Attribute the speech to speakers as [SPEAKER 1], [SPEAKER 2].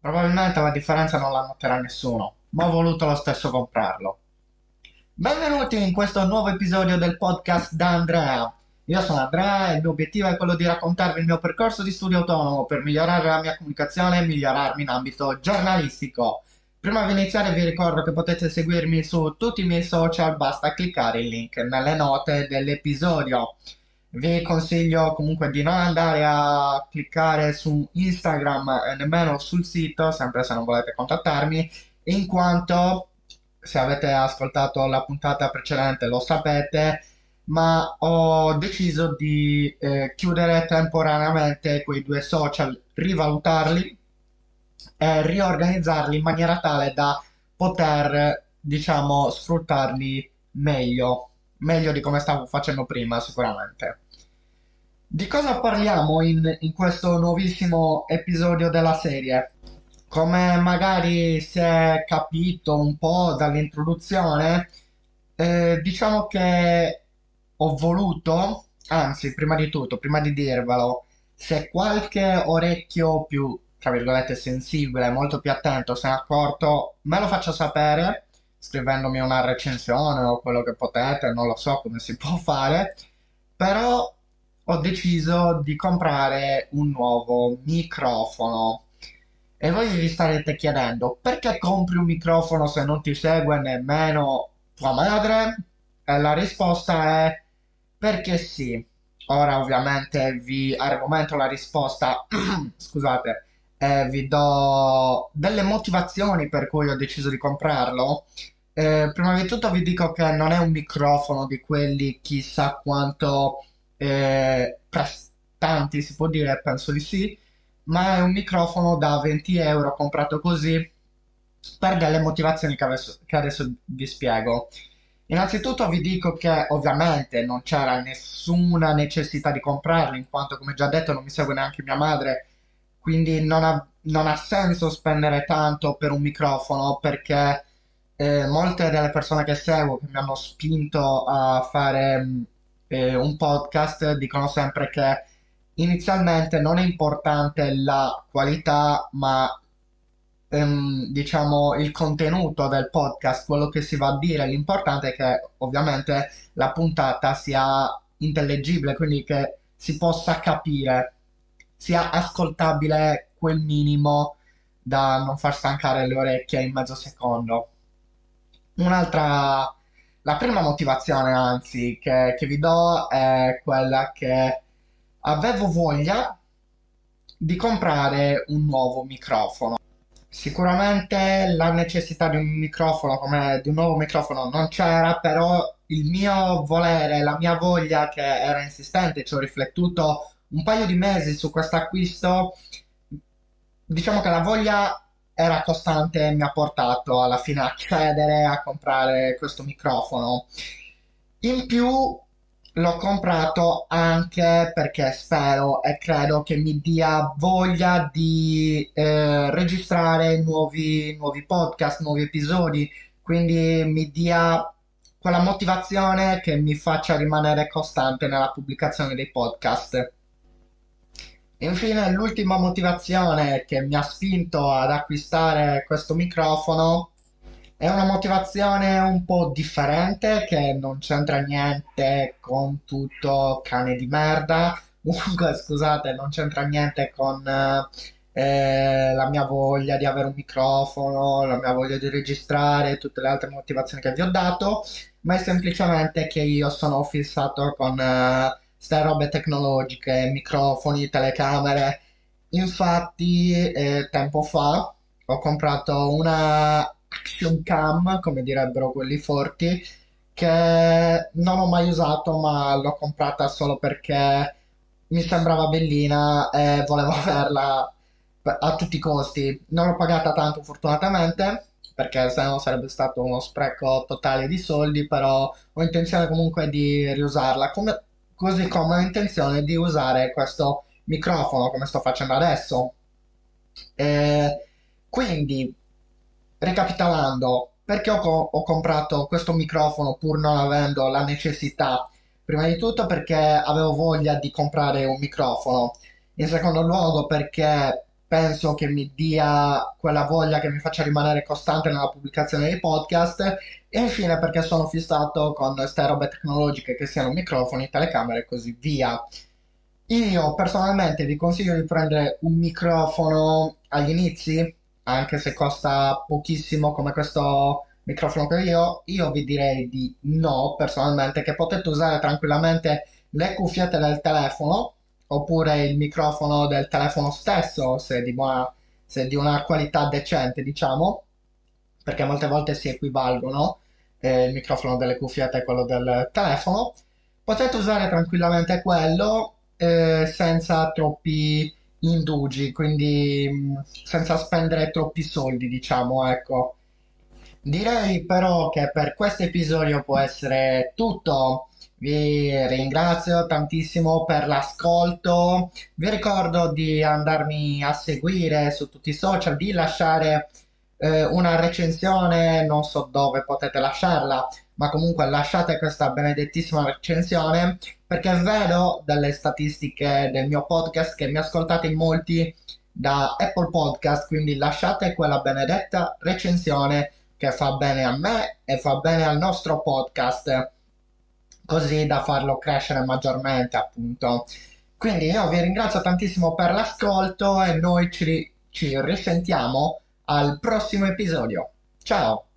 [SPEAKER 1] Probabilmente la differenza non la noterà nessuno, ma ho voluto lo stesso comprarlo. Benvenuti in questo nuovo episodio del podcast da Andrea. Io sono Andrea e il mio obiettivo è quello di raccontarvi il mio percorso di studio autonomo per migliorare la mia comunicazione e migliorarmi in ambito giornalistico. Prima di iniziare vi ricordo che potete seguirmi su tutti i miei social, basta cliccare il link nelle note dell'episodio. Vi consiglio comunque di non andare a cliccare su Instagram e nemmeno sul sito, sempre se non volete contattarmi, in quanto se avete ascoltato la puntata precedente lo sapete, ma ho deciso di eh, chiudere temporaneamente quei due social, rivalutarli e riorganizzarli in maniera tale da poter, diciamo, sfruttarli meglio meglio di come stavo facendo prima, sicuramente. Di cosa parliamo in, in questo nuovissimo episodio della serie? Come magari si è capito un po' dall'introduzione, eh, diciamo che ho voluto, anzi, prima di tutto, prima di dirvelo, se qualche orecchio più, tra virgolette, sensibile, molto più attento se ne è accorto, me lo faccia sapere scrivendomi una recensione o quello che potete, non lo so come si può fare, però ho deciso di comprare un nuovo microfono. E voi vi starete chiedendo perché compri un microfono se non ti segue nemmeno tua madre? E la risposta è perché sì. Ora ovviamente vi argomento la risposta, scusate, e vi do delle motivazioni per cui ho deciso di comprarlo eh, prima di tutto vi dico che non è un microfono di quelli chissà quanto eh, prestanti, si può dire, penso di sì, ma è un microfono da 20 euro comprato così per delle motivazioni che adesso, che adesso vi spiego. Innanzitutto vi dico che ovviamente non c'era nessuna necessità di comprarli, in quanto come già detto non mi segue neanche mia madre, quindi non ha, non ha senso spendere tanto per un microfono perché eh, molte delle persone che seguo che mi hanno spinto a fare eh, un podcast dicono sempre che inizialmente non è importante la qualità, ma ehm, diciamo il contenuto del podcast, quello che si va a dire. L'importante è che ovviamente la puntata sia intellegibile, quindi che si possa capire, sia ascoltabile quel minimo da non far stancare le orecchie in mezzo secondo. Un'altra, la prima motivazione, anzi, che, che vi do è quella che avevo voglia di comprare un nuovo microfono. Sicuramente la necessità di un microfono come di un nuovo microfono non c'era, però il mio volere, la mia voglia che era insistente, ci ho riflettuto un paio di mesi su questo acquisto. Diciamo che la voglia era costante e mi ha portato alla fine a cedere a comprare questo microfono. In più l'ho comprato anche perché spero e credo che mi dia voglia di eh, registrare nuovi, nuovi podcast, nuovi episodi, quindi mi dia quella motivazione che mi faccia rimanere costante nella pubblicazione dei podcast. Infine, l'ultima motivazione che mi ha spinto ad acquistare questo microfono è una motivazione un po' differente che non c'entra niente con tutto cane di merda. Comunque, scusate, non c'entra niente con eh, la mia voglia di avere un microfono, la mia voglia di registrare, tutte le altre motivazioni che vi ho dato, ma è semplicemente che io sono fissato con eh, ste robe tecnologiche, microfoni, telecamere. Infatti, eh, tempo fa ho comprato una action cam, come direbbero quelli forti, che non ho mai usato, ma l'ho comprata solo perché mi sembrava bellina e volevo averla a tutti i costi. Non l'ho pagata tanto, fortunatamente, perché se no sarebbe stato uno spreco totale di soldi, però ho intenzione comunque di riusarla. Come così come ho intenzione di usare questo microfono come sto facendo adesso. E quindi, ricapitolando, perché ho, co- ho comprato questo microfono pur non avendo la necessità? Prima di tutto perché avevo voglia di comprare un microfono, in secondo luogo perché penso che mi dia quella voglia che mi faccia rimanere costante nella pubblicazione dei podcast e infine perché sono fissato con queste robe tecnologiche che siano microfoni, telecamere e così via. Io personalmente vi consiglio di prendere un microfono agli inizi, anche se costa pochissimo come questo microfono che io, io vi direi di no, personalmente, che potete usare tranquillamente le cuffiette del telefono oppure il microfono del telefono stesso, se di, buona, se di una qualità decente, diciamo, perché molte volte si equivalgono eh, il microfono delle cuffiette e quello del telefono. Potete usare tranquillamente quello eh, senza troppi indugi, quindi mh, senza spendere troppi soldi, diciamo, ecco. Direi però che per questo episodio può essere tutto. Vi ringrazio tantissimo per l'ascolto. Vi ricordo di andarmi a seguire su tutti i social, di lasciare eh, una recensione, non so dove potete lasciarla, ma comunque lasciate questa benedettissima recensione perché vedo dalle statistiche del mio podcast che mi ascoltate in molti da Apple Podcast, quindi lasciate quella benedetta recensione che fa bene a me e fa bene al nostro podcast così da farlo crescere maggiormente appunto. Quindi io vi ringrazio tantissimo per l'ascolto e noi ci, ci risentiamo al prossimo episodio. Ciao!